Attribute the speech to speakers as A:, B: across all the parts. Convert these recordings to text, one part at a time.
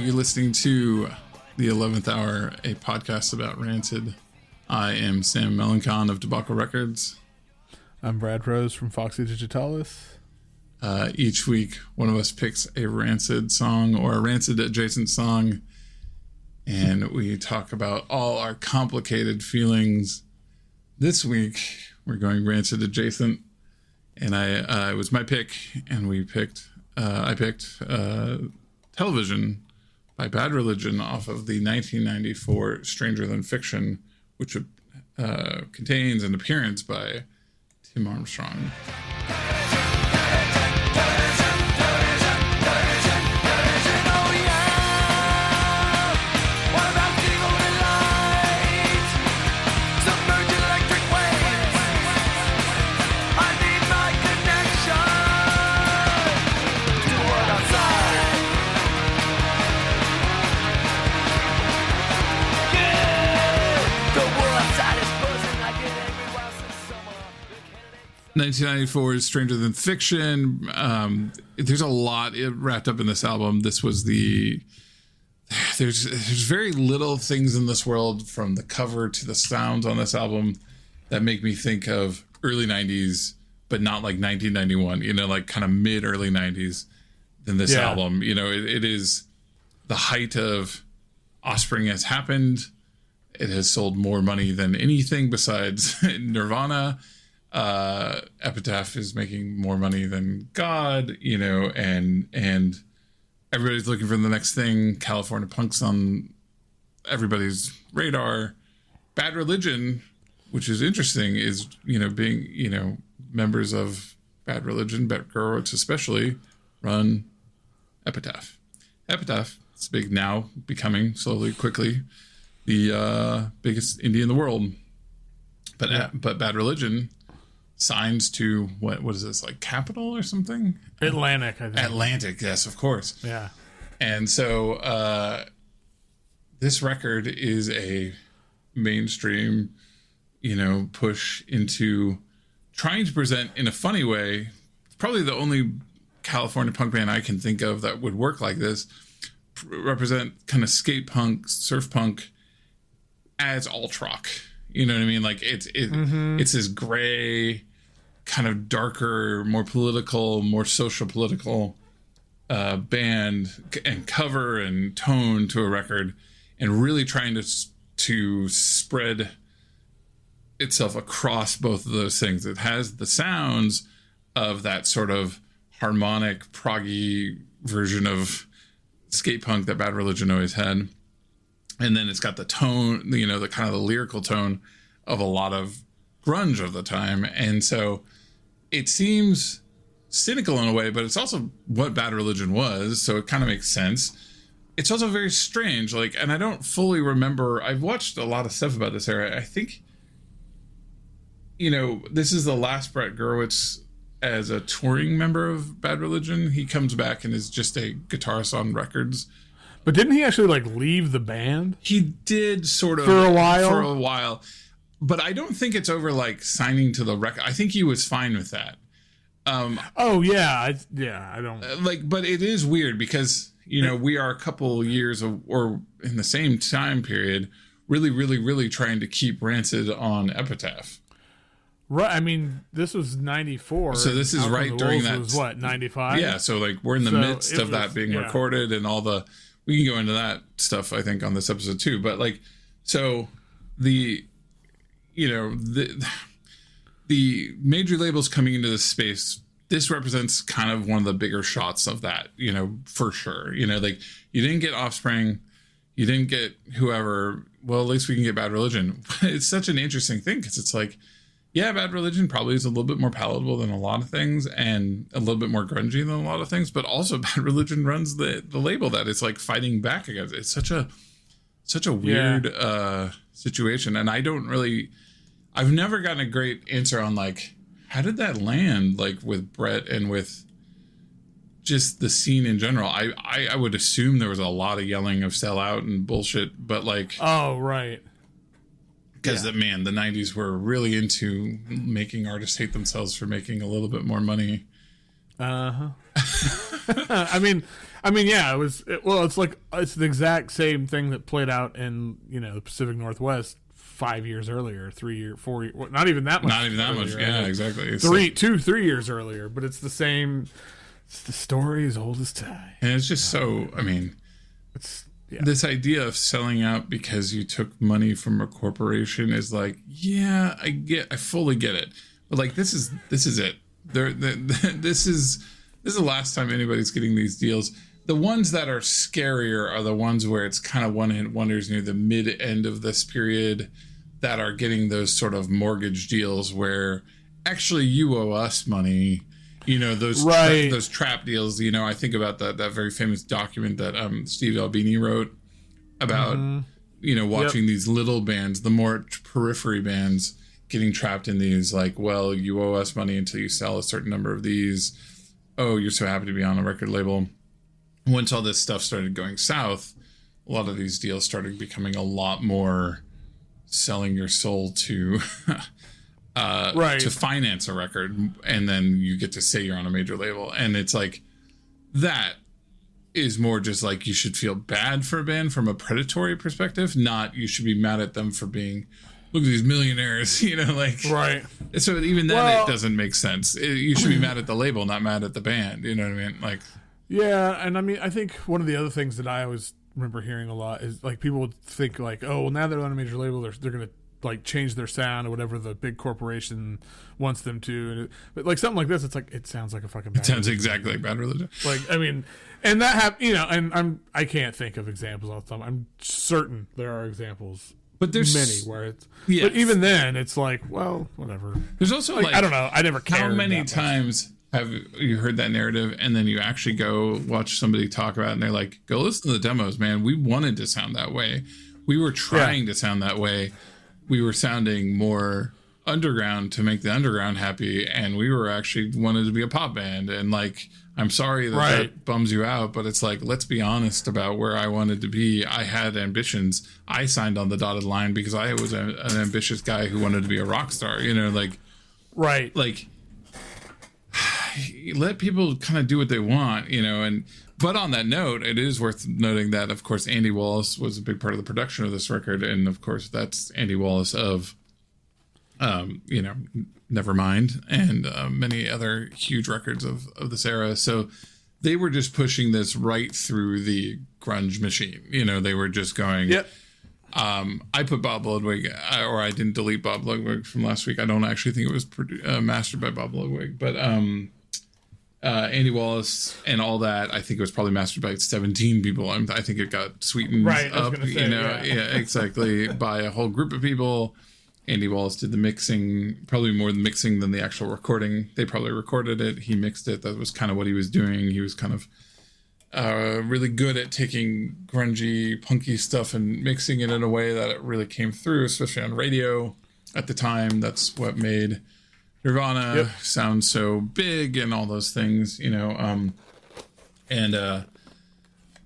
A: you're listening to The 11th Hour, a podcast about Rancid. I am Sam Melancon of Debacle Records.
B: I'm Brad Rose from Foxy Digitalis.
A: Uh, each week, one of us picks a Rancid song or a Rancid adjacent song, and we talk about all our complicated feelings. This week, we're going Rancid adjacent, and I uh, it was my pick, and we picked uh, I picked uh, Television by Bad Religion off of the 1994 Stranger Than Fiction, which uh, contains an appearance by Tim Armstrong. Nineteen ninety four is Stranger Than Fiction. Um, there's a lot wrapped up in this album. This was the there's there's very little things in this world from the cover to the sounds on this album that make me think of early 90s but not like 1991 you know like kind of mid early 90s than this
B: Yeah.
A: album you know it, it is the height of offspring has happened it has sold more money than anything besides nirvana uh epitaph is making more money than god you know and and everybody's looking for the next thing. California punk's on everybody's radar. Bad Religion, which is interesting, is you know being you know members of Bad Religion, Brett Gurewitz especially, run Epitaph. Epitaph is big now, becoming slowly, quickly the uh, biggest indie in the world. But but Bad Religion signs to what what is this like Capitol or something?
B: Atlantic, I think.
A: Atlantic, yes, of course.
B: yeah.
A: And so uh, this record is a mainstream, you know, push into trying to present in a funny way. Probably the only California punk band I can think of that would work like this. Represent kind of skate punk, surf punk as alt rock. You know what I mean? Like it's it, it's this gray, kind of darker, more political, more social political uh, band and cover and tone to a record, and really trying to to spread itself across both of those things. It has the sounds of that sort of harmonic, proggy version of skate punk that Bad Religion always had, and then it's got the tone, you know, the kind of the lyrical tone of a lot of grunge of the time, and so it seems cynical in a way, but it's also what Bad Religion was, so it kind of makes sense. It's also very strange, like, and I don't fully remember. I've watched a lot of stuff about this era. I think, you know, this is the last Brett Gurewitz as a touring member of Bad Religion. He comes back and is just a guitarist on records.
B: But didn't he actually like leave the band?
A: He did sort of
B: For a while?
A: For a while, but I don't think it's over like signing to the record. I think he was fine with that. Um,
B: Oh yeah, I, yeah. I don't.
A: like but it is weird because you know we are a couple years of, or in the same time period really really really trying to keep rancid on epitaph
B: Right. I mean, this was '94.
A: So this is right during that-
B: Was what '95?
A: yeah so like we're in the
B: So
A: midst of that being
B: yeah.
A: recorded and all the we can go into that stuff i think on this episode too but like so the you know the the major labels coming into this space this represents kind of one of the bigger shots of that you know for sure. You know like you didn't get offspring you didn't get whoever. Well at least we can get bad religion. It's such an interesting thing because it's like yeah bad religion probably is a little bit more palatable than a lot of things and a little bit more grungy than a lot of things but also bad religion runs the the label that it's like fighting back against. It's such a such a weird uh situation and i don't really i've never gotten a great answer on like how did that land like with brett and with just the scene in general i i, I would assume there was a lot of yelling of sell out and bullshit but like
B: Oh right.
A: because the man the 90s were really into making artists hate themselves for making a little bit more money
B: Uh huh. I mean, I mean, yeah, it was. It, well, it's like it's the exact same thing that played out in you know the Pacific Northwest five years earlier, three year, four, year, well, not even that much.
A: Not even that much. Yeah,
B: think.
A: exactly. It's
B: Three,
A: like-
B: two, three years earlier, but it's the same. It's the story as old as time.
A: and it's just so. I mean,
B: It's yeah,
A: this idea of selling out because you took money from a corporation is like, yeah, I get, I fully get it, but like this is this is it. There, the, this is this is the last time anybody's getting these deals. The ones that are scarier are the ones where it's kind of one hit wonders near the mid end of this period that are getting those sort of mortgage deals where actually you owe us money. You know those tra- those trap deals. You know I think about that that very famous document that um, Steve Albini wrote about you know watching these little bands, the more periphery bands, getting trapped in these like, well, you owe us money until you sell a certain number of these. Oh, you're so happy to be on a record label. Once all this stuff started going south, a lot of these deals started becoming a lot more selling your soul to uh
B: Right.
A: to finance a record and then you get to say you're on a major label and it's like that is more just like you should feel bad for a band from a predatory perspective not you should be mad at them for being look at these millionaires you know like
B: right.
A: so even then
B: Well-
A: it doesn't make sense It- you should be mad at the label not mad at the band you know what i mean like
B: Yeah, and I mean, I think one of the other things that I always remember hearing a lot is like people would think like, oh, well, now they're on a major label, they're they're gonna like change their sound or whatever the big corporation wants them to. And it, but like something like this, it's like it sounds like a fucking. Bad
A: sounds exactly like bad religion
B: like I mean, and that hap- you know, and I'm I can't think of examples off the time. I'm certain there are examples,
A: but there's
B: many where it's.
A: Yes.
B: But even then, it's like, well, whatever.
A: there's also
B: Like,
A: like
B: I don't know. I never cared.
A: how many
B: times? much.
A: Have you heard that narrative? And then you actually go watch somebody talk about it and they're like go listen to the demos man. We wanted to sound that way. We were trying to sound that way. We were sounding more underground to make the underground happy. And we were actually wanted to be a pop band. And like i'm sorry that
B: Right.
A: that bums you out but it's like let's be honest about where i wanted to be. I had ambitions. I signed on the dotted line because i was a, an ambitious guy who wanted to be a rock star you know like
B: Right.
A: like let people kind of do what they want, you know, and but on that note, it is worth noting that of course Andy Wallace was a big part of the production of this record, and of course that's Andy Wallace of um, you know, Nevermind and uh, many other huge records of of this era. So they were just pushing this right through the grunge machine. You know, they were just going,
B: Yep.
A: um, I put Bob Ludwig, or I didn't delete Bob Ludwig from last week. I don't actually think it was produ- uh, mastered by Bob Ludwig, but um, uh, Andy Wallace and all that. I think it was probably mastered by 17 people. I'm, I think it got sweetened
B: Right,
A: up,
B: say,
A: you know,
B: yeah.
A: yeah, exactly, by a whole group of people. Andy Wallace did the mixing, probably more the mixing than the actual recording. They probably recorded it. He mixed it. That was kind of what he was doing. He was kind of uh, really good at taking grungy, punky stuff and mixing it in a way that it really came through, especially on radio at the time. That's what made Nirvana
B: Yep.
A: sound so big and all those things, you know, um, and uh,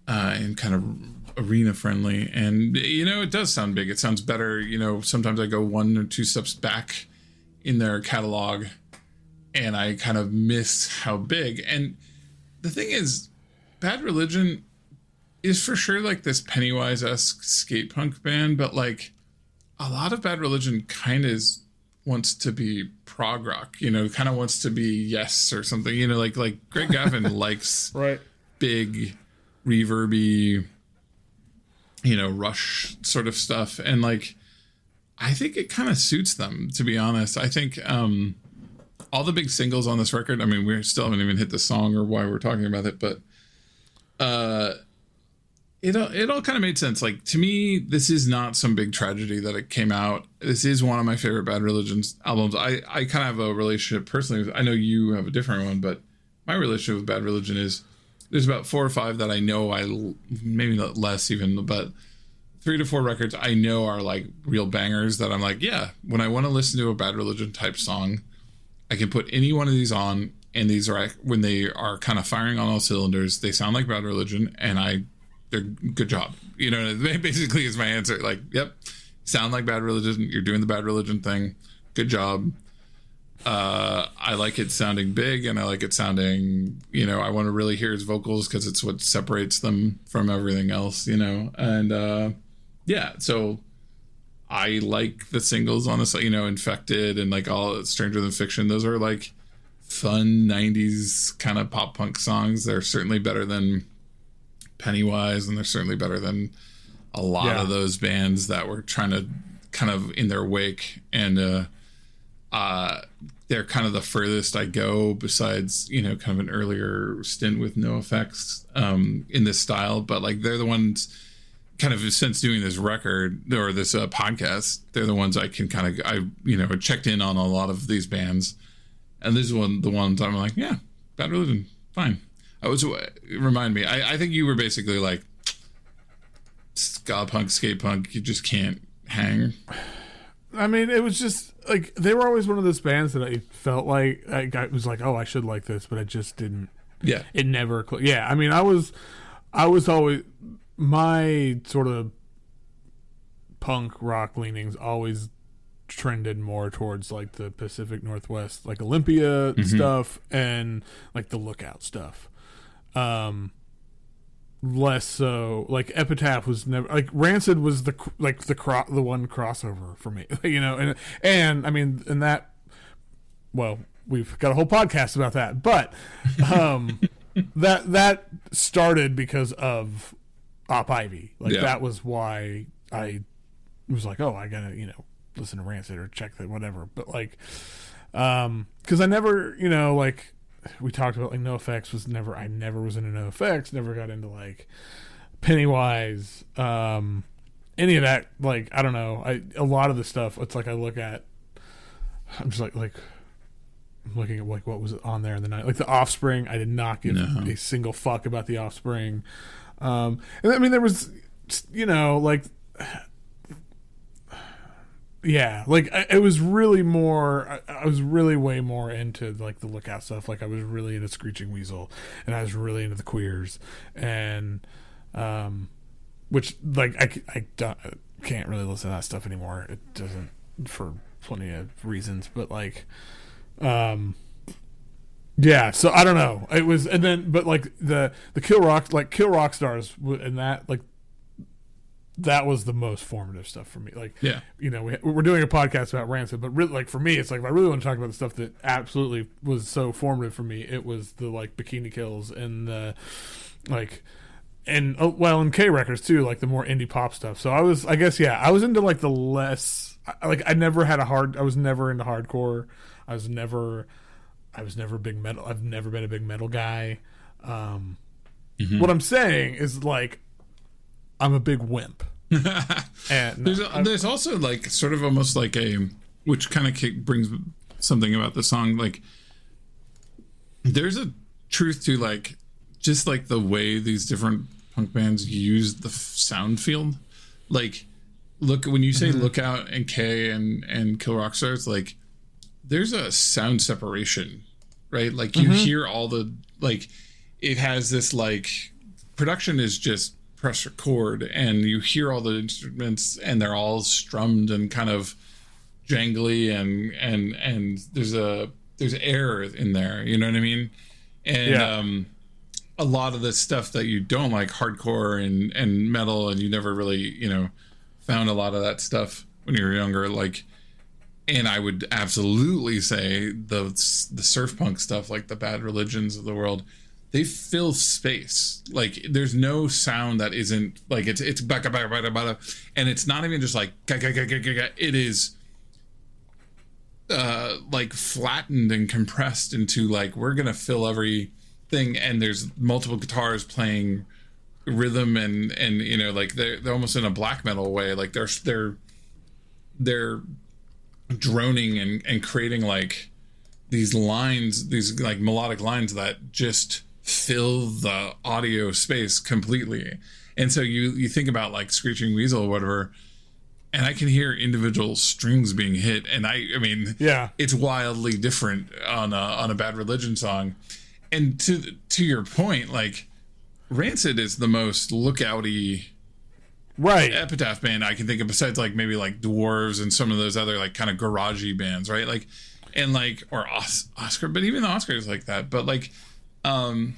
A: uh, and kind of arena friendly. And you know, it does sound big. It sounds better. You know, sometimes I go one or two steps back in their catalog, and I kind of miss how big. And the thing is, Bad Religion is for sure like this Pennywise esque skate punk band, but like a lot of Bad Religion kind of wants to be prog rock, you know, kind of wants to be Yes or something, you know, like like Greg Graffin likes
B: Right.
A: big, reverby, you know, rush sort of stuff, and like I think it kind of suits them, to be honest. I think um all the big singles on this record. I mean, we still haven't even hit the song or why we're talking about it, but uh, it all it all kind of made sense. Like to me, this is not some big tragedy that it came out. This is one of my favorite Bad Religions albums. I I kind of have a relationship personally. With, I know you have a different one, but my relationship with Bad Religion is there's about four or five that I know I maybe not less even, but three to four records I know are like real bangers that I'm like, yeah, when I want to listen to a Bad Religion type song, I can put any one of these on, and these are when they are kind of firing on all cylinders. They sound like Bad Religion, and I, good job. You know, basically is my answer. Like, yep, sound like Bad Religion. You're doing the Bad Religion thing. Good job. uh, I like it sounding big, and I like it sounding. You know, I want to really hear his vocals because it's what separates them from everything else. You know, and uh, yeah, so I like the singles on this. You know, infected and like all Stranger Than Fiction. Those are like fun '90s kind of pop punk songs. They're certainly better than Pennywise, and they're certainly better than a lot
B: Yeah.
A: of those bands that were trying to kind of in their wake and uh uh they're kind of the furthest I go besides, you know, kind of an earlier stint with NOFX um in this style, but like they're the ones kind of since doing this record or this uh, podcast, they're the ones I can kind of I you know, checked in on a lot of these bands. And this is one the ones I'm like, yeah, Bad Religion, fine. I was remind me. I, I think you were basically like ska punk, skate punk. You just can't hang.
B: I mean, it was just like they were always one of those bands that I felt like I got, was like, oh, I should like this, but I just didn't.
A: Yeah,
B: It never. Cl- yeah, I mean, I was, I was always my sort of punk rock leanings always trended more towards like the Pacific Northwest, like Olympia mm-hmm. stuff and like the Lookout stuff. Um, less so like Epitaph was never like Rancid was the like the cro- the one crossover for me, you know, and and I mean, and that well, we've got a whole podcast about that, but um, that that started because of Op Ivy. Like
A: Yeah.
B: that was why I was like, oh, I gotta you know listen to Rancid or check that whatever. But like, um, because I never you know like we talked about like NOFX was never I never was into NOFX, never got into like Pennywise, um, any of that. Like I don't know, I a lot of the stuff. It's like I look at. I'm just like like I'm looking at like what was on there in the night, like the Offspring. I did not give
A: No.
B: a single fuck about the Offspring. Um, and I mean, there was, you know, like, yeah, like I, it was really more. I, I was really way more into like the Lookout stuff. Like I was really into Screeching Weasel, and I was really into the Queers, and um, which like i, I, don't, can't really listen to that stuff anymore. It doesn't for plenty of reasons, but like, um, yeah. So I don't know. It was, and then but like the the Kill Rock like Kill Rock Stars and that like that was the most formative stuff for me. Like,
A: Yeah.
B: you know, we, we're doing a podcast about Rancid, but really, like for me, it's like if I really want to talk about the stuff that absolutely was so formative for me, it was the like Bikini Kills and the like and oh, well in K records too, like the more indie pop stuff. So I was, I guess, yeah, I was into like the less, like I never had a hard, I was never into hardcore. I was never, I was never a big metal. I've never been a big metal guy. Um, What I'm saying is like, I'm a big wimp. and
A: There's there's also like sort of almost like a which kind of brings something about the song like there's a truth to like just like the way these different punk bands use the f- sound field. Like look when you say mm-hmm. lookout and k and and kill rock stars like there's a sound separation right? Like you mm-hmm. hear all the like it has this like production is just press record and you hear all the instruments and they're all strummed and kind of jangly and and and there's a there's air in there you know what i mean and
B: Yeah.
A: um a lot of the stuff that you don't like hardcore and and metal and you never really you know found a lot of that stuff when you were younger like and I would absolutely say the the surf punk stuff, like the Bad Religions of the world, they fill space. Like there's no sound that isn't like it's it's baka baka baka baka, and it's not even just like ga ga ga ga ga. It is uh like flattened and compressed into like we're gonna fill every thing, and there's multiple guitars playing rhythm and and you know like they're they're almost in a black metal way. Like they're they're they're droning and, and creating like these lines, these like melodic lines that just fill the audio space completely. And so you you think about like Screeching Weasel or whatever, and I can hear individual strings being hit, and I I mean
B: Yeah.
A: it's wildly different on a on a Bad Religion song. And to to your point, like Rancid is the most lookouty
B: right.
A: epitaph band I can think of besides like maybe like dwarves and some of those other like kind of garagey bands, right? Like and like or Os- Osker, but even the Osker is like that. But like, um,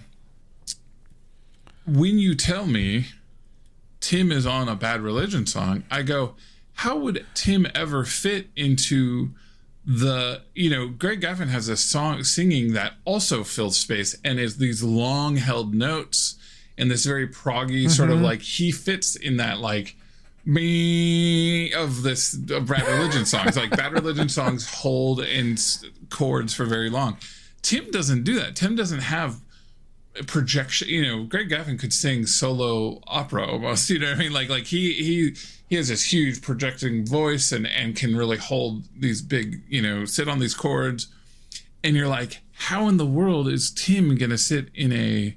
A: when you tell me Tim is on a Bad Religion song, I go, how would Tim ever fit into the you know Greg Graffin has a song singing that also fills space and is these long held notes and this very proggy mm-hmm. sort of like he fits in that like me of this of bad religion songs like bad religion songs hold in chords for very long tim doesn't do that. Tim doesn't have projection you know greg graffin could sing solo opera almost you know what i mean? Like like he he he has this huge projecting voice and and can really hold these big you know sit on these chords. And you're like how in the world is tim gonna sit in a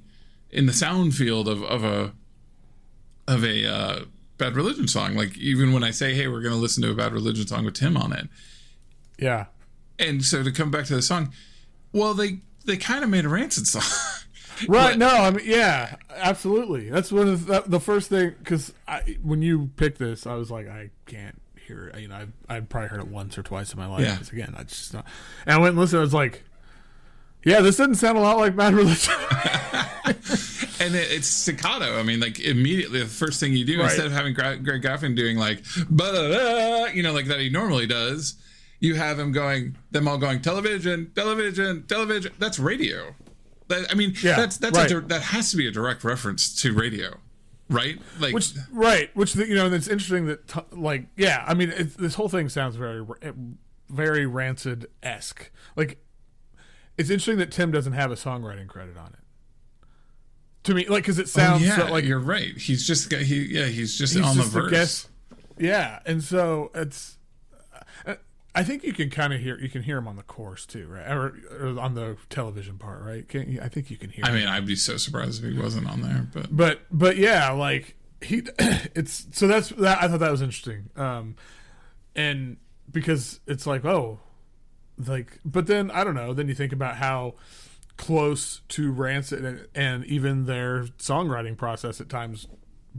A: in the sound field of of a of a uh, bad religion song? Like even when i say hey we're gonna listen to a bad religion song with tim on it.
B: Yeah.
A: And so to come back to the song well they they kind of made a rancid song
B: right but, no i mean yeah absolutely that's one of the, the first thing because when you picked this i was like i can't hear it you know I've, I've probably heard it once or twice in my life yeah. again i just not and i went and listened i was like yeah this doesn't sound a lot like bad religion
A: and it, it's staccato i mean like immediately the first thing you do right. instead of having greg graffin doing like you know like that he normally does you have him going them all going television television television that's radio that, I mean, yeah, that's that's right. a, that has to be a direct reference to radio, right?
B: Like, which right, which the, you know, it's interesting that t- like yeah, I mean, this whole thing sounds very very rancid esque. Like, it's interesting that Tim doesn't have a songwriting credit on it. To me, like, because it oh, sounds
A: oh, yeah,
B: so, like
A: you're right. He's just he yeah he's just he's on just the verse. Guess,
B: yeah, and so it's I think you can kind of hear you can hear him on the course too, right? Or, or on the television part, right? Can I think you can hear.
A: I
B: him.
A: mean, I'd be so surprised if he wasn't on there, but
B: but but yeah, like he, it's so that's that. I thought that was interesting, um, and because it's like oh, like but then I don't know. Then you think about how close to Rancid and, and even their songwriting process at times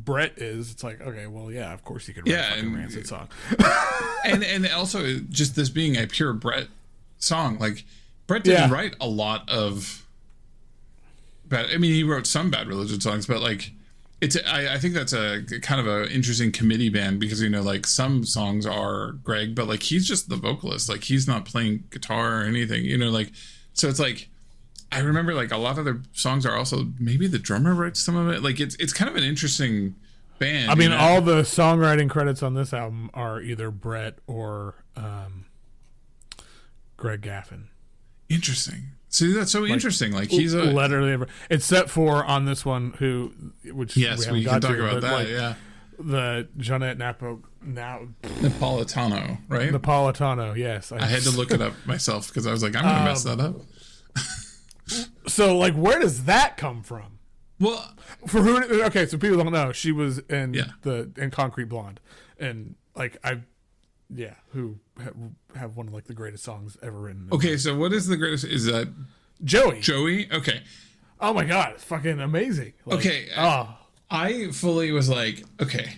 B: Brett is, it's like okay, well, yeah, of course he could write yeah, a fucking and, Rancid song.
A: and and also just this being a pure Brett song, like Brett didn't yeah. write a lot of bad. I mean, he wrote some bad religion songs, but like it's I, I think that's a kind of a interesting committee band because you know like some songs are Greg, but like he's just the vocalist, like he's not playing guitar or anything, you know, like so it's like I remember like a lot of their songs are also maybe the drummer writes some of it. Like it's it's kind of an interesting band.
B: I mean, know? all the songwriting credits on this album are either Brett or um, Greg Graffin.
A: Interesting. See, that's so like, interesting. Like he's a
B: literally except for on this one who, which
A: yes, we, we can talk to, about that. Like, yeah,
B: the Johnette Napo now
A: Napolitano, right?
B: Napolitano. Yes,
A: I, I had to look it up myself because I was like, I'm gonna um, mess that up.
B: so like where does that come from?
A: Well,
B: for who? Okay, so people don't know she was in yeah. the in Concrete Blonde, and like I, yeah, who have one of like the greatest songs ever written.
A: Okay, so what is the greatest? Is that
B: Joey?
A: Joey? Okay.
B: Oh my god, it's fucking amazing.
A: Like, okay. Oh, I fully was like, okay,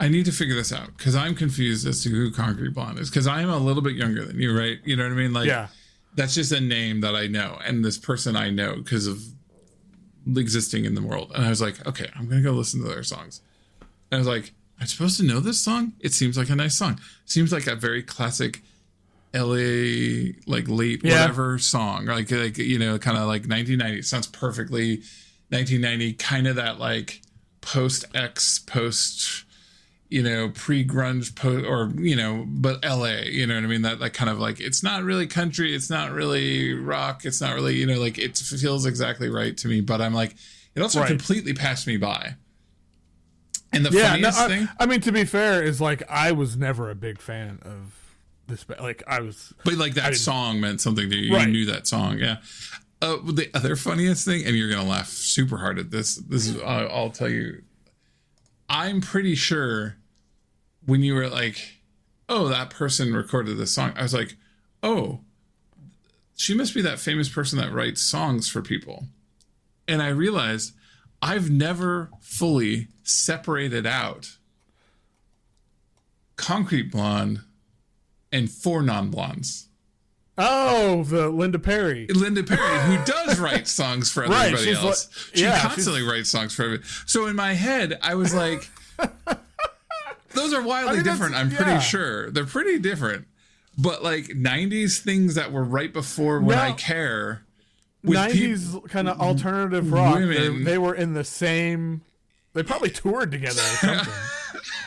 A: I need to figure this out because I'm confused as to who Concrete Blonde is because I am a little bit younger than you, right? You know what I mean? Like,
B: yeah
A: that's just a name that I know and this person I know because of existing in the world. And I was like, okay, I'm gonna go listen to their songs. And I was like, I'm supposed to know this song? It seems like a nice song. Seems like a very classic LA like late yeah. whatever song. Like like you know, kind of like 1990. It sounds perfectly 1990, kind of that like post X post you know, pre-grunge po- or you know, but LA, you know what I mean? That that kind of like it's not really country, it's not really rock, it's not really, you know, like it feels exactly right to me, but I'm like it also right. completely passed me by. And the yeah, funniest no, I, thing
B: I mean to be fair is like I was never a big fan of this like I was
A: But like that song meant something to you. Right. You knew that song, yeah. Uh, the other funniest thing, and you're gonna laugh super hard at this. This is I'll tell you I'm pretty sure when you were like, oh, that person recorded this song, I was like, oh, she must be that famous person that writes songs for people. And I realized I've never fully separated out Concrete Blonde and Four Non Blondes.
B: Oh, the Linda Perry.
A: Linda Perry, who does write songs for
B: Right,
A: everybody
B: she's
A: else.
B: like-
A: she
B: yeah,
A: constantly writes songs for everybody. So in my head, I was like, those are wildly
B: mean,
A: different. I'm
B: yeah.
A: pretty sure they're pretty different. But like '90s things that were right before when
B: No.
A: I care. with peop-
B: 90s kind of alternative rock. They, they were in the same. They probably toured together or something.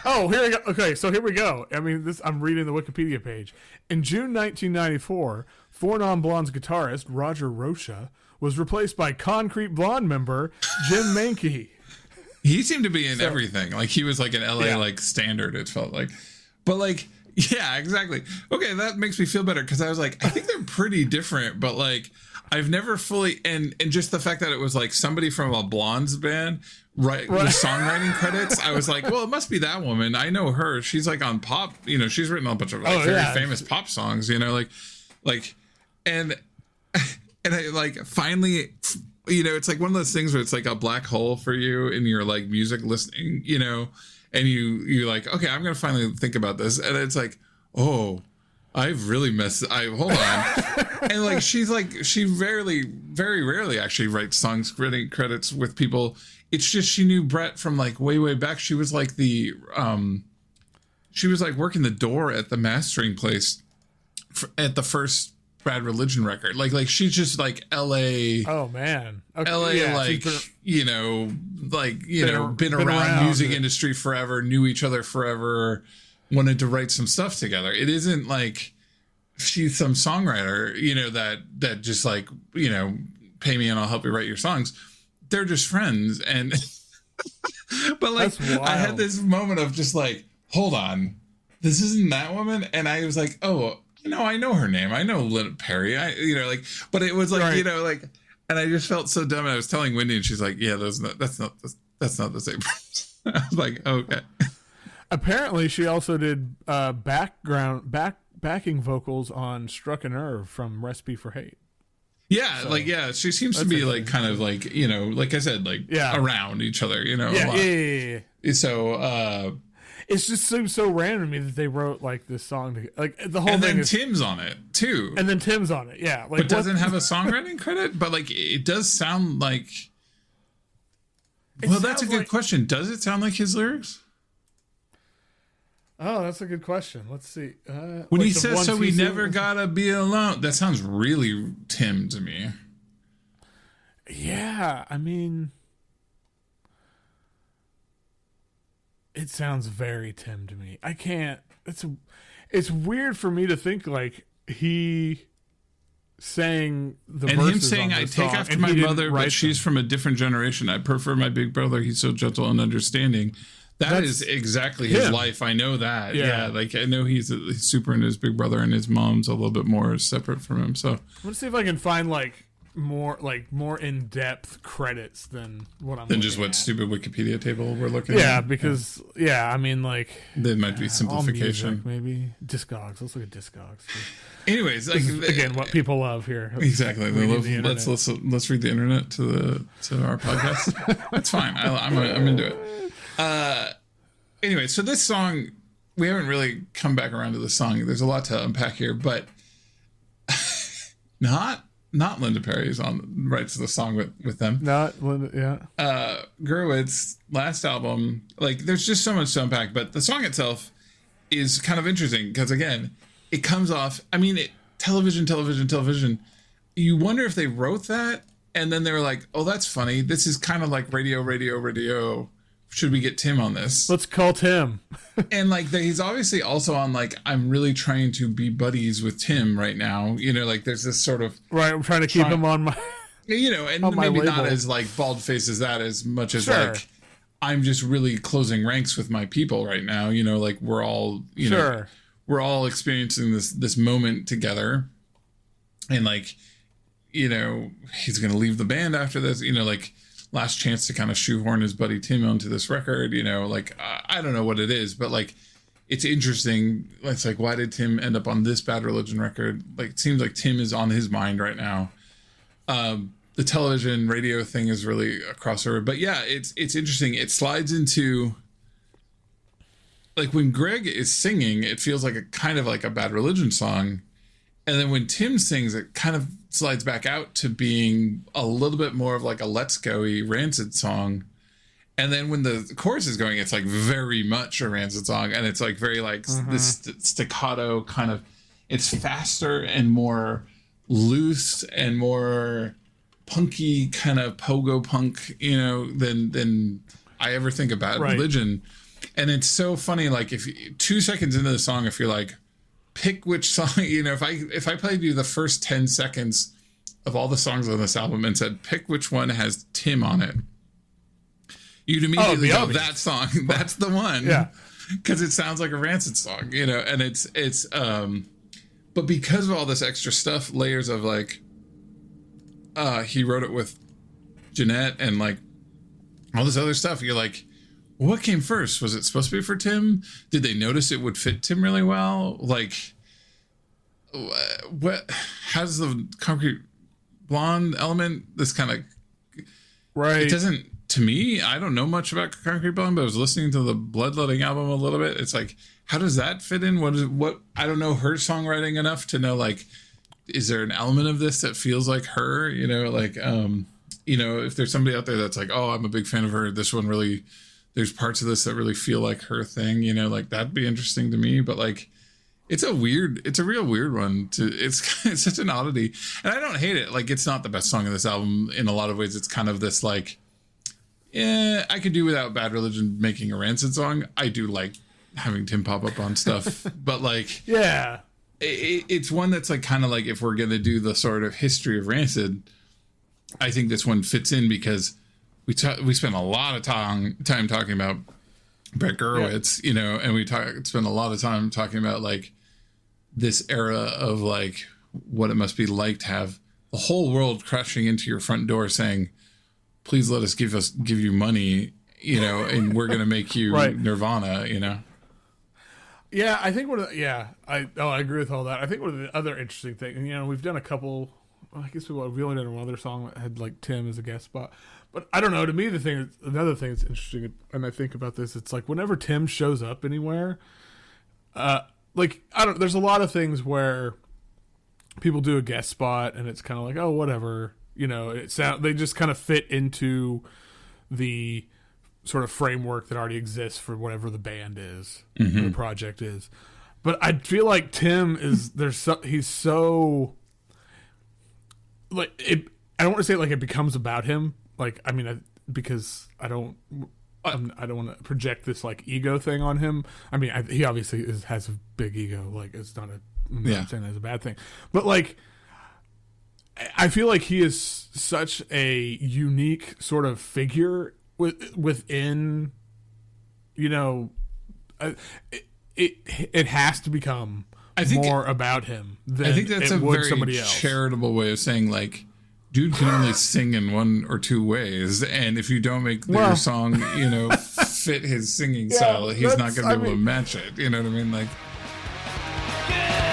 B: Oh, here we go. Okay, so here we go. I mean, this. I'm reading the Wikipedia page. In June 1994, Four Non Blondes guitarist Roger Rocha was replaced by Concrete Blonde member Jim Mankey.
A: He seemed to be in everything. Like he was like an LA
B: Yeah.
A: like standard. It felt like, but like yeah, exactly. Okay, that makes me feel better because I was like, I think they're pretty different, but like I've never fully and and just the fact that it was like somebody from a Blondes band right with songwriting credits. I was like, well, it must be that woman. I know her. She's like on pop. You know, she's written a bunch of like
B: Oh,
A: very
B: yeah.
A: famous pop songs. You know, like like and and I like finally you know it's like one of those things where it's like a black hole for you in your like music listening you know and you you like okay i'm gonna finally think about this and it's like oh i've really messed i hold on. And like she's like she rarely very rarely actually writes songs credit credits with people. It's just she knew brett from like way way back. She was like the um she was like working the door at the mastering place f- at the first bad religion record. Like like she's just like la
B: Oh man. Okay,
A: LA,
B: yeah,
A: like
B: been-
A: you know, like you
B: Been
A: know, been,
B: been
A: around,
B: around.
A: music industry forever, knew each other forever, wanted to write some stuff together. It isn't like she's some songwriter, you know, that that just like you know, pay me and I'll help you write your songs. They're just friends, and but like I had this moment of just like, hold on, this isn't that woman, and I was like, oh. No, I know her name. I know Linda Perry. I, you know, like, but it was like,
B: Right.
A: you know, like, and I just felt so dumb. And I was telling Wendy, and she's like, "Yeah, that's not that's not that's not the same." person." I was like, "Okay."
B: Apparently, she also did uh, background back backing vocals on "Struck a Nerve" from "Recipe for Hate."
A: Yeah, like yeah, she seems to be like kind of like you know, like I said, like
B: Yeah.
A: around each other, you know. a
B: Yeah,
A: lot.
B: yeah, yeah, yeah.
A: So, uh,
B: It's just seems so random to me that they wrote like this song. To, like the whole
A: and
B: thing
A: then
B: is,
A: Tim's on it too,
B: and then Tim's on it. Yeah, like
A: but
B: what-
A: doesn't have a songwriting credit. But like, it does sound like.
B: It
A: well, that's a good
B: like-
A: question. Does it sound like his lyrics?
B: Oh, that's a good question. Let's see. Uh,
A: When
B: like
A: he says, "So we never gotta be alone," that sounds really Tim to me.
B: Yeah, I mean, it sounds very Tim to me. I can't. It's it's weird for me to think like he sang the
A: and him saying, "I take after my mother, but she's
B: them.
A: from a different generation. I prefer my big brother. He's so gentle and understanding." That
B: That's
A: is exactly his
B: him.
A: life. I know that. Yeah.
B: Yeah.
A: like I know he's, super into his big brother, and his mom's a little bit more separate from him. So
B: I'm gonna see if I can find like more like more in depth credits than what I'm
A: than just what
B: at.
A: stupid Wikipedia table we're looking
B: Yeah,
A: at.
B: because yeah, I mean like
A: there might be uh,
B: all
A: simplification.
B: music, maybe Discogs. Let's look at Discogs.
A: Anyways, like
B: Again, what people love here.
A: Exactly. Let's,
B: the
A: let's let's let's read the internet to the to our podcast. That's fine. I, I'm I'm into it. Uh, anyway, so this song we haven't really come back around to the song. There's a lot to unpack here, but not not Linda Perry's on writes the song with with them.
B: Not Linda- yeah.
A: Uh, Gurewitz last album, like there's just so much to unpack, but the song itself is kind of interesting because again, it comes off. I mean, it, television, television, television. You wonder if they wrote that and then they were like, "Oh, that's funny. This is kind of like radio, radio, radio. Should we get Tim on this?"
B: Let's call Tim.
A: and like the, he's obviously also on like I'm really trying to be buddies with Tim right now. You know, like there's this sort of
B: Right, I'm trying to keep him on my.
A: you know, and maybe not as like bald face as that as much as
B: Sure.
A: like I'm just really closing ranks with my people right now. You know, like we're all you know
B: Sure.
A: we're all experiencing this this moment together, and like you know he's gonna leave the band after this. You know, like last chance to kind of shoehorn his buddy Tim onto this record. You know, like I, I don't know what it is, but like. It's interesting. It's like, why did Tim end up on this Bad Religion record? Like, it seems like Tim is on his mind right now um, the television radio thing is really a crossover. But yeah, it's it's interesting. It slides into like when Greg is singing, it feels like a kind of like a bad religion song. And then when Tim sings, it kind of slides back out to being a little bit more of like a Let's Go-y Rancid song. And then when the chorus is going, it's like very much a Rancid song, and it's like very like mm-hmm. this st- staccato kind of. It's faster and more loose and more punky kind of pogo punk, you know, than than I ever think about right. religion. And it's so funny, like if two seconds into the song, if you're like, pick which song, you know, if I if I played you the first ten seconds of all the songs on this album and said pick which one has Tim on it, you'd immediately oh, go that song. That's the one.
B: Yeah.
A: Because it sounds like a rancid song, you know, and it's it's um but because of all this extra stuff, layers of like uh, he wrote it with Johnette and like all this other stuff. You're like, what came first? Was it supposed to be for Tim? Did they notice it would fit Tim really well? Like, what? How's the concrete blonde element? This kind of
B: right.
A: It doesn't. To me, I don't know much about Concrete Blonde, but I was listening to the Bloodletting album a little bit. It's like, how does that fit in? What is what? I don't know her songwriting enough to know like is there an element of this that feels like her? You know, like um, you know, if there's somebody out there that's like, oh, I'm a big fan of her. This one really, there's parts of this that really feel like her thing. You know, like that'd be interesting to me. But like, it's a weird, it's a real weird one. To it's it's such an oddity, and I don't hate it. Like, it's not the best song of this album in a lot of ways. It's kind of this like, yeah, I could do without Bad Religion making a Rancid song. I do like having Tim pop up on stuff, but like,
B: yeah,
A: it, it's one that's like kind of like if we're going to do the sort of history of Rancid, I think this one fits in because we ta- we spent a lot of time time talking about Brett Gurewitz, yeah. you know, and we talk spend a lot of time talking about like this era of like what it must be like to have the whole world crashing into your front door saying, "Please let us give us give you money," you know, and we're going to make you right. Nirvana, you know.
B: Yeah, I think one of the, yeah, I oh I agree with all that. I think one of the other interesting things, you know, we've done a couple. I guess we have only done one other song that had like Tim as a guest spot, but I don't know. To me, the thing, another thing that's interesting, and I think about this, it's like whenever Tim shows up anywhere, uh, like I don't. There's a lot of things where people do a guest spot, and it's kind of like oh whatever, you know. It sound they just kind of fit into the sort of framework that already exists for whatever the band is, mm-hmm. the project is. But I feel like Tim is there's so he's so like it. I don't want to say like it becomes about him. Like I mean, I, because I don't. I'm, I do not want to project this like ego thing on him. I mean, I, he obviously is, has a big ego. Like it's not a. I'm yeah. not saying that's a bad thing, but like, I feel like he is such a unique sort of figure with, within, you know, uh, it, it it has to become I think more about him. I think that's a very
A: charitable way of saying like, dude can only sing in one or two ways, and if you don't make well, song, you know, fit his singing yeah, style, he's not going to be able mean, to match it. You know what I mean? Like.
B: Yeah,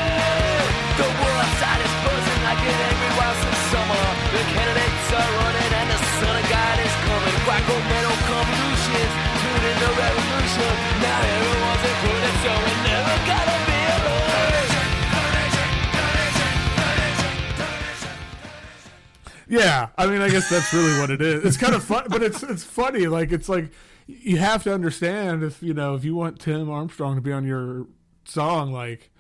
B: I mean, I guess that's really what it is. It's kind of fun, but it's it's funny. Like it's like you have to understand if you know if you want Tim Armstrong to be on your song, like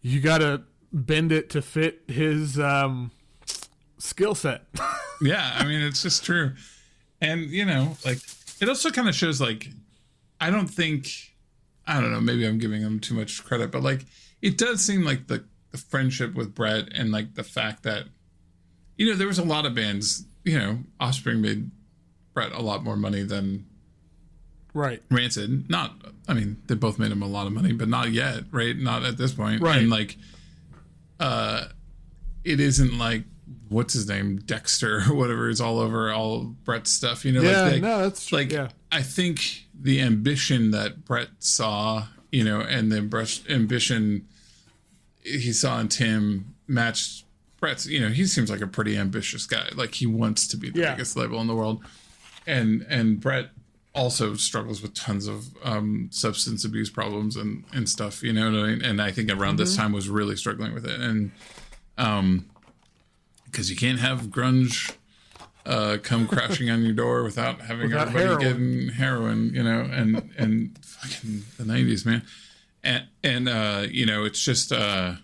B: you got to bend it to fit his um, skill set.
A: yeah, I mean, it's just true, and you know, like it also kind of shows like I don't think I don't know. Maybe I'm giving him too much credit, but like it does seem like the the friendship with Brett and like the fact that you know, there was a lot of bands. You know, Offspring made Brett a lot more money than
B: right
A: Rancid. Not, I mean, they both made him a lot of money, but not yet, right? Not at this point,
B: right?
A: And like, uh, it isn't like what's his name, Dexter or whatever is all over all Brett's stuff. You know,
B: yeah,
A: like they,
B: no, that's
A: like
B: yeah.
A: I think the ambition that Brett saw, you know, and the ambition he saw in Tim matched Brett's, you know, he seems like a pretty ambitious guy. Like he wants to be the
B: yeah.
A: biggest label in the world. And and Brett also struggles with tons of um, substance abuse problems and, and stuff, you know what I mean? And I think around this time was really struggling with it. And um, because you can't have grunge uh, come crashing on your door without having
B: Without
A: everybody
B: heroin.
A: getting heroin, you know, and and fucking the nineties, man. And and uh, you know, it's just uh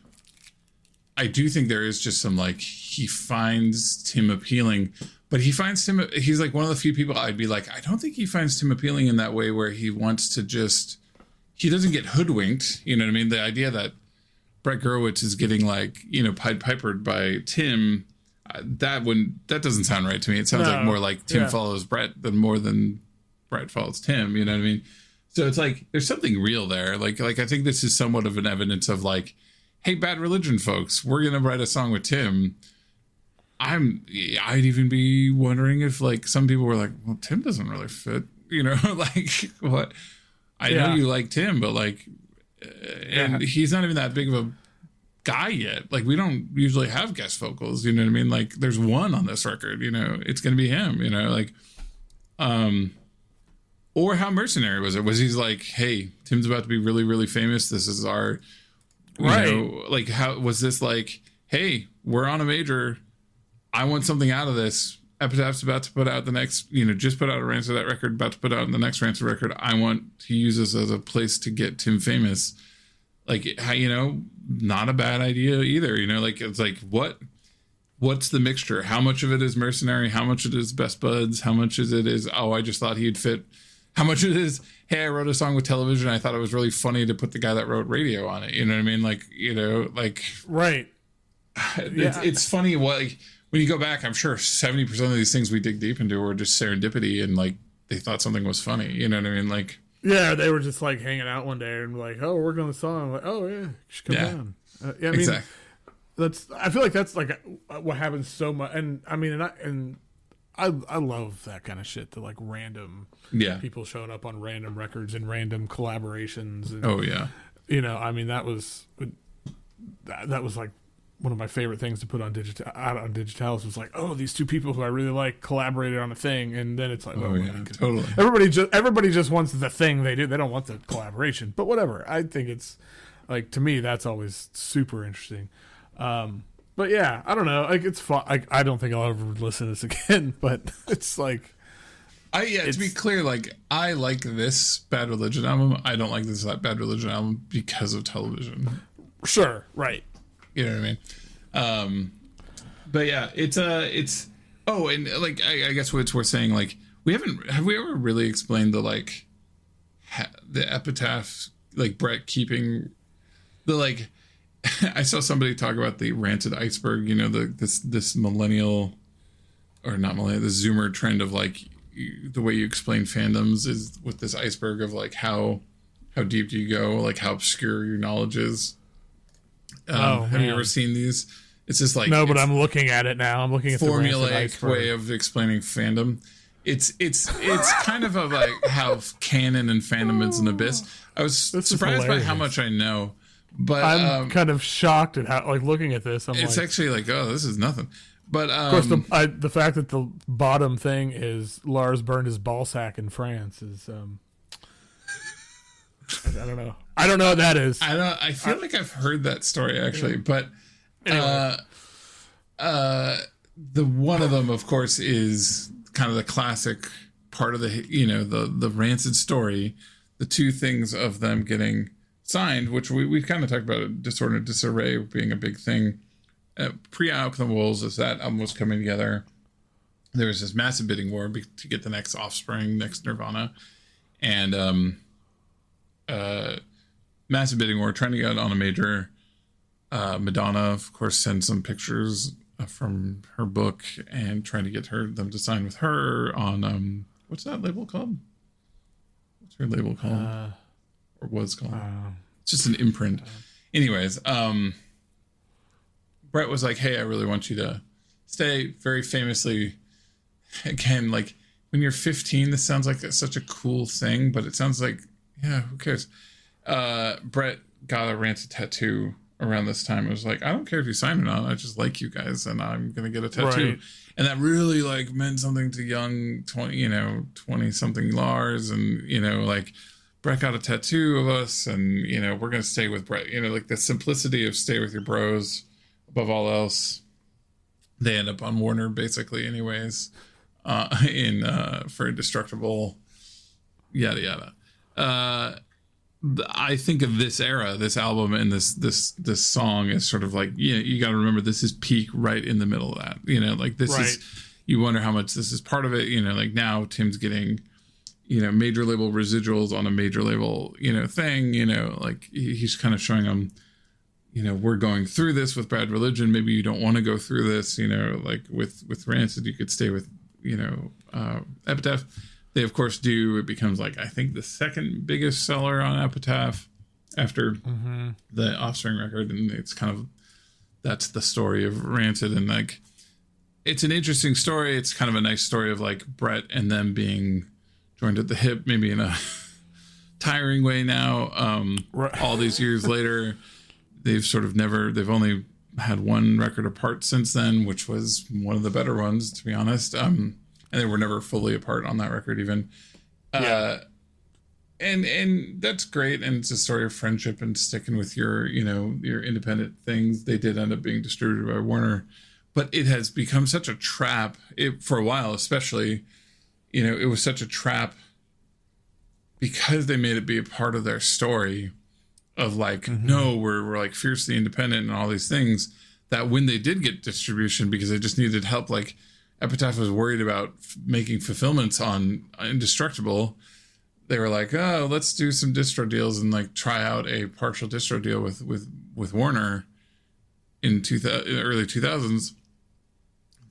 A: I do think there is just some like he finds Tim appealing, but he finds Tim. He's like one of the few people I'd be like, I don't think he finds Tim appealing in that way where he wants to just. He doesn't get hoodwinked. You know what I mean? The idea that Brett Gurewitz is getting like you know Pied Pipered by Tim. uh, That wouldn't. That doesn't sound right to me. It sounds
B: No.
A: like more like Tim
B: Yeah.
A: follows Brett than more than Brett follows Tim. You know what I mean? So it's like there's something real there. Like like I think this is somewhat of an evidence of like, hey, bad religion folks, we're gonna write a song with Tim. I'm I'd even be wondering if like some people were like, well, Tim doesn't really fit, you know, like what I know you like Tim, but like uh, and he's not even that big of a guy yet. Like we don't usually have guest vocals, you know what I mean? Like there's one on this record, you know, it's gonna be him, you know, like um or how mercenary was it? Was he's like, hey, Tim's about to be really, really famous. This is our
B: Right.
A: know, like how was this like, hey, we're on a major. I want something out of this. Epitaph's about to put out the next, you know, just put out a Rancid that record, about to put out the next Rancid record. I want to use this as a place to get Tim famous. Like, how you know, not a bad idea either. You know, like it's like what, what's the mixture? How much of it is mercenary? How much of it is best buds? How much is it is oh, I just thought he'd fit? How much it is hey, I wrote a song with television. I thought it was really funny to put the guy that wrote radio on it. You know what I mean? Like, you know, like
B: Right.
A: it's,
B: Yeah.
A: it's funny what like, when you go back i'm sure 70% of these things we dig deep into were just serendipity and like they thought something was funny you know what i mean like
B: Yeah, they were just like hanging out one day and like, oh, we're working on the song. like, oh yeah, come
A: Yeah.
B: down. Uh, yeah, I mean,
A: exactly
B: that's. I feel like that's like uh, what happens so much. And I mean, and I and I I love that kind of shit. The like random
A: yeah
B: people showing up on random records and random collaborations. And,
A: oh yeah
B: you know, I mean, that was that, that was like one of my favorite things to put on digital out on digitalis was like, oh, these two people who I really like collaborated on a thing, and then it's like,
A: oh
B: well,
A: yeah totally
B: everybody just everybody just wants the thing they do. They don't want the collaboration, but whatever. I think it's like to me that's always super interesting. Um, but yeah, I don't know. Like it's fun. Like I don't think I'll ever listen to this again. But it's like
A: i yeah to be clear like i like this bad religion album i don't like this bad religion album because of television
B: sure, right?
A: You know what I mean? Um, but yeah, it's uh it's oh, and like I, I guess what's worth saying, like we haven't have we ever really explained the like ha, the epitaph, like Brett keeping the like. I saw somebody talk about the Rancid iceberg. You know the this this millennial or not millennial, the Zoomer trend of like you, the way you explain fandoms is with this iceberg of like how how deep do you go, like how obscure your knowledge is. Um,
B: Oh,
A: have you ever seen these? It's just like
B: No, but I'm looking at it now. I'm looking at the
A: formulaic way of explaining fandom. It's it's it's kind of a like how canon and fandom is an abyss. I was
B: This
A: surprised by how much I know, but
B: I'm
A: um,
B: kind of shocked at how, like, looking at this. I'm
A: it's
B: like,
A: actually like oh this is nothing. But um,
B: of course, the I, the fact that the bottom thing is Lars burned his ball sack in France is, um, I, I don't know. I don't know what that is.
A: I don't. I feel like I've heard that story actually, but
B: Anyway.
A: uh, uh, the one of them, of course, is kind of the classic part of the you know the the rancid story. The two things of them getting signed, which we we kind of talked about Disorder and Disarray being a big thing. Uh, Pre Out the Wolves, as that album was coming together, there was this massive bidding war to get the next Offspring, next Nirvana, and um, uh, massive bidding war trying to get on a major. Uh, Madonna, of course, sends some pictures uh, from her book and trying to get her them to sign with her on um what's that label called? What's her label called
B: Uh,
A: or was called?
B: uh,
A: It's just an imprint. Anyways, um, Brett was like, "Hey, I really want you to stay." Very famously, again, like when you're 15, this sounds like such a cool thing, but it sounds like, yeah, who cares? Uh, Brett got a rancid tattoo around this time. It was like, I don't care if you sign or not. I just like you guys, and I'm gonna get a tattoo.
B: Right.
A: And that really like meant something to young twenty, you know, twenty something Lars, and you know, like Brett got a tattoo of us, and you know, we're gonna stay with Brett. You know, like the simplicity of stay with your bros above all else. They end up on Warner basically, anyways, uh, in uh, for indestructible, yada yada. Uh, I think of this era, this album, and this this this song as sort of like you know, you got to remember this is peak right in the middle of that. You know, like this
B: Right.
A: is you wonder how much this is part of it. You know, like now Tim's getting you know major label residuals on a major label you know thing. You know, like he's kind of showing them. You know, we're going through this with Bad Religion. Maybe you don't want to go through this. You know, like with with Rancid, you could stay with you know uh, Epitaph. They of course do. It becomes like I think the second biggest seller on Epitaph after the Offspring record, and it's kind of that's the story of Rancid, and like it's an interesting story. It's kind of a nice story of like Brett and them being joined at the hip, maybe in a tiring way now. Um,
B: Right.
A: All these years later, they've sort of never. They've only had one record apart since then, which was one of the better ones, to be honest. Um, and they were never fully apart on that record, even. Uh,
B: Yeah.
A: and and that's great, and it's a story of friendship and sticking with your you know your independent things. They did end up being distributed by Warner, but it has become such a trap. It for a while, especially, you know, it was such a trap because they made it be a part of their story of like mm-hmm. no we're, we're like fiercely independent and all these things that when they did get distribution because they just needed help like epitaph was worried about f- making fulfillments on uh, indestructible they were like oh let's do some distro deals and like try out a partial distro deal with with with warner in 2000 in early 2000s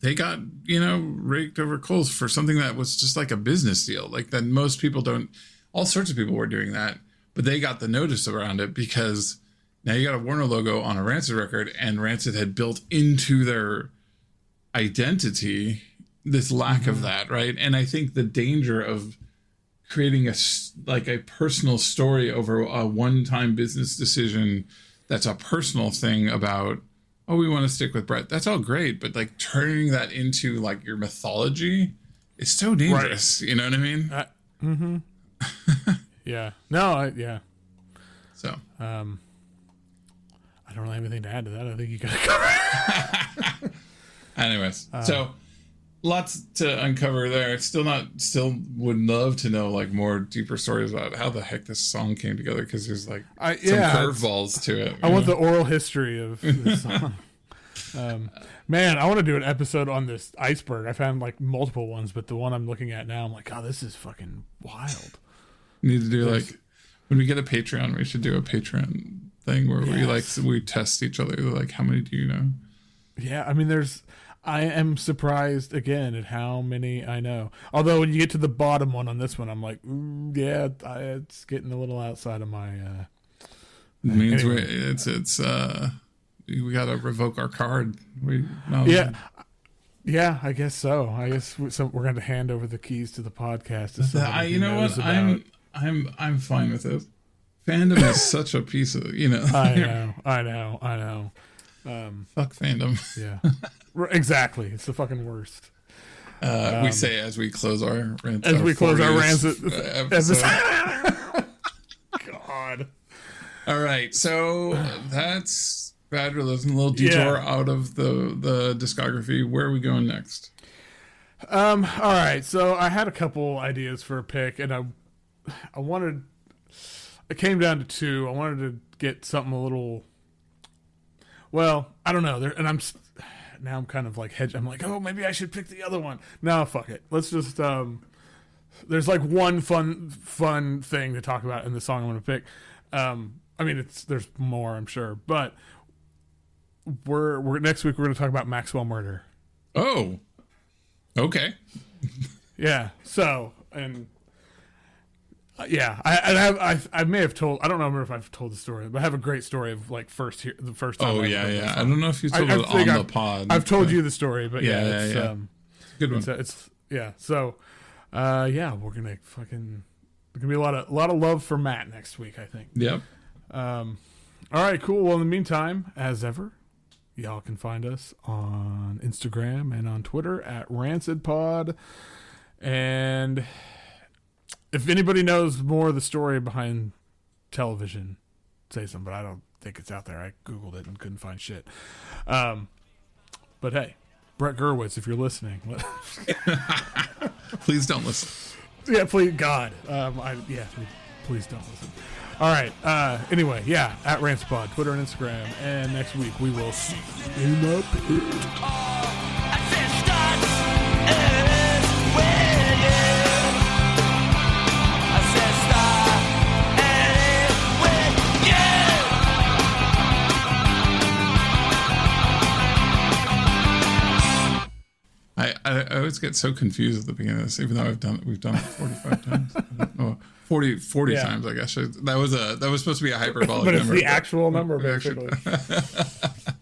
A: they got you know raked over coals for something that was just like a business deal. Like that most people don't all sorts of people were doing that but they got the notice around it because now you got a warner logo on a rancid record and rancid had built into their identity this lack of mm-hmm. that right? And i think the danger of creating a like a personal story over a one-time business decision that's a personal thing about oh we want to stick with brett that's all great but like turning that into like your mythology is so dangerous you know what i mean
B: Uh, mm-hmm. yeah. No. I, yeah.
A: so
B: Um, I don't really have anything to add to that. I think you got it covered.
A: anyways so lots to uncover there still not still would love to know like more deeper stories about how the heck this song came together because there's like
B: I,
A: some
B: yeah.
A: curveballs to it
B: I want
A: know?
B: the oral history of the song. um, man, I want to do an episode on this iceberg. I found like multiple ones, but the one I'm looking at now, I'm like, oh, this is fucking wild.
A: need to do
B: There's-
A: like when we get a patreon we should do a patreon thing where we like we test each other like how many do you know
B: Yeah, I mean, there's. I am surprised again at how many I know. Although when you get to the bottom one on this one, I'm like, Ooh, yeah, I, it's getting a little outside of my. uh
A: it means we it's it's uh we gotta revoke our card we no,
B: Yeah, yeah, I guess so. I guess we, so we're going to hand over the keys to the podcast. To
A: I, you know what
B: about-
A: i'm i'm i'm fine with it fandom is such a piece of you know
B: I know, I know, I know. Um,
A: fuck fandom
B: yeah, exactly. It's the fucking worst.
A: uh we
B: Um,
A: say as we close our rant,
B: As we close our
A: 40th,
B: rancid
A: uh, episode.
B: God.
A: All right, so that's bad religion. A little detour
B: Yeah.
A: out of the the discography. Where are we going next?
B: Um. All right. So I had a couple ideas for a pick, and I, I wanted. It came down to two. I wanted to get something a little. Well, I don't know. There, and I'm now I'm kind of like hedge. I'm like, oh, maybe I should pick the other one. No, fuck it. Let's just um. There's like one fun fun thing to talk about in the song I'm to pick. Um. I mean, it's there's more, I'm sure, but we're we're next week we're going to talk about Maxwell murder.
A: Oh, okay.
B: Yeah. So and yeah, I I, have, I I may have told I don't remember if I've told the story, but I have a great story of like first here the first time.
A: Oh
B: I
A: yeah, yeah. I don't know if you told
B: I
A: it on the
B: I've-
A: pod.
B: I've told you the story, but yeah,
A: Yeah, yeah,
B: it's,
A: yeah.
B: um
A: good one.
B: it's, uh, it's yeah. So uh yeah, we're gonna fucking there's gonna be a lot of a lot of love for Matt next week, I think.
A: Yep.
B: Um All right, cool. Well, in the meantime, as ever, y'all can find us on Instagram and on Twitter at RancidPod. And if anybody knows more of the story behind television, say something. But I don't think it's out there. I googled it and couldn't find shit. Um, but hey, Brett Gurewitz, if you're listening,
A: Please don't listen.
B: yeah, please, God, um, I, yeah, please don't listen. All right. Uh, anyway, yeah, at RancidPod, Twitter and Instagram, and next week we will see you in the pit.
A: I, I, always get so confused at the beginning of this, even though I've done we've done it 45 times. I 40, 40
B: Yeah.
A: times, I guess. That was a that was supposed to be a hyperbolic
B: But it's
A: number.
B: the actual number,
A: Actually-
B: basically.